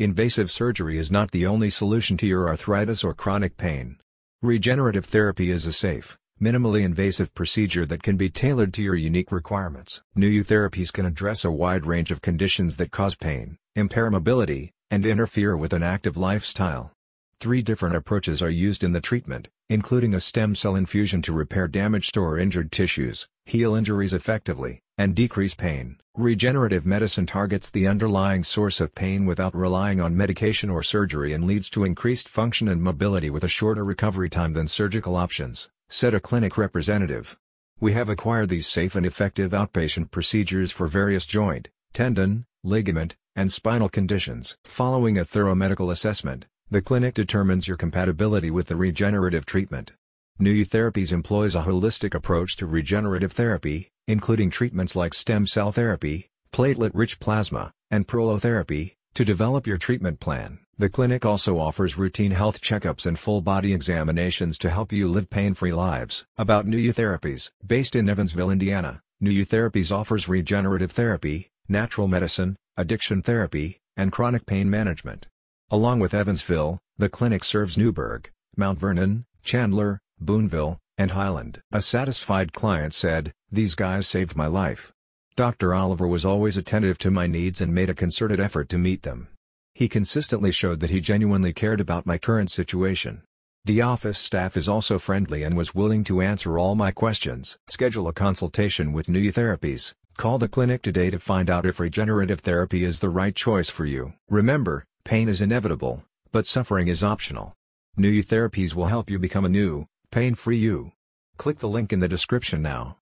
Invasive surgery is not the only solution to your arthritis or chronic pain. Regenerative therapy is a safe, minimally invasive procedure that can be tailored to your unique requirements. New therapies can address a wide range of conditions that cause pain, impair mobility, and interfere with an active lifestyle. Three different approaches are used in the treatment, including a stem cell infusion to repair damaged or injured tissues, heal injuries effectively, and decrease pain. Regenerative medicine targets the underlying source of pain without relying on medication or surgery and leads to increased function and mobility with a shorter recovery time than surgical options, said a clinic representative. We have acquired these safe and effective outpatient procedures for various joint, tendon, ligament, and spinal conditions. Following a thorough medical assessment, the clinic determines your compatibility with the regenerative treatment. NUU Therapies employs a holistic approach to regenerative therapy, including treatments like stem cell therapy, platelet-rich plasma, and prolotherapy, to develop your treatment plan. The clinic also offers routine health checkups and full-body examinations to help you live pain-free lives. About NUU Therapies Based in Evansville, Indiana, NUU Therapies offers regenerative therapy, natural medicine, addiction therapy, and chronic pain management. Along with Evansville, the clinic serves Newburgh, Mount Vernon, Chandler, Boonville, and Highland. A satisfied client said, These guys saved my life. Dr. Oliver was always attentive to my needs and made a concerted effort to meet them. He consistently showed that he genuinely cared about my current situation. The office staff is also friendly and was willing to answer all my questions. Schedule a consultation with NUU Therapies. Call the clinic today to find out if regenerative therapy is the right choice for you. Remember, pain is inevitable, but suffering is optional. NUU Therapies will help you become a new, pain-free you. Click the link in the description now.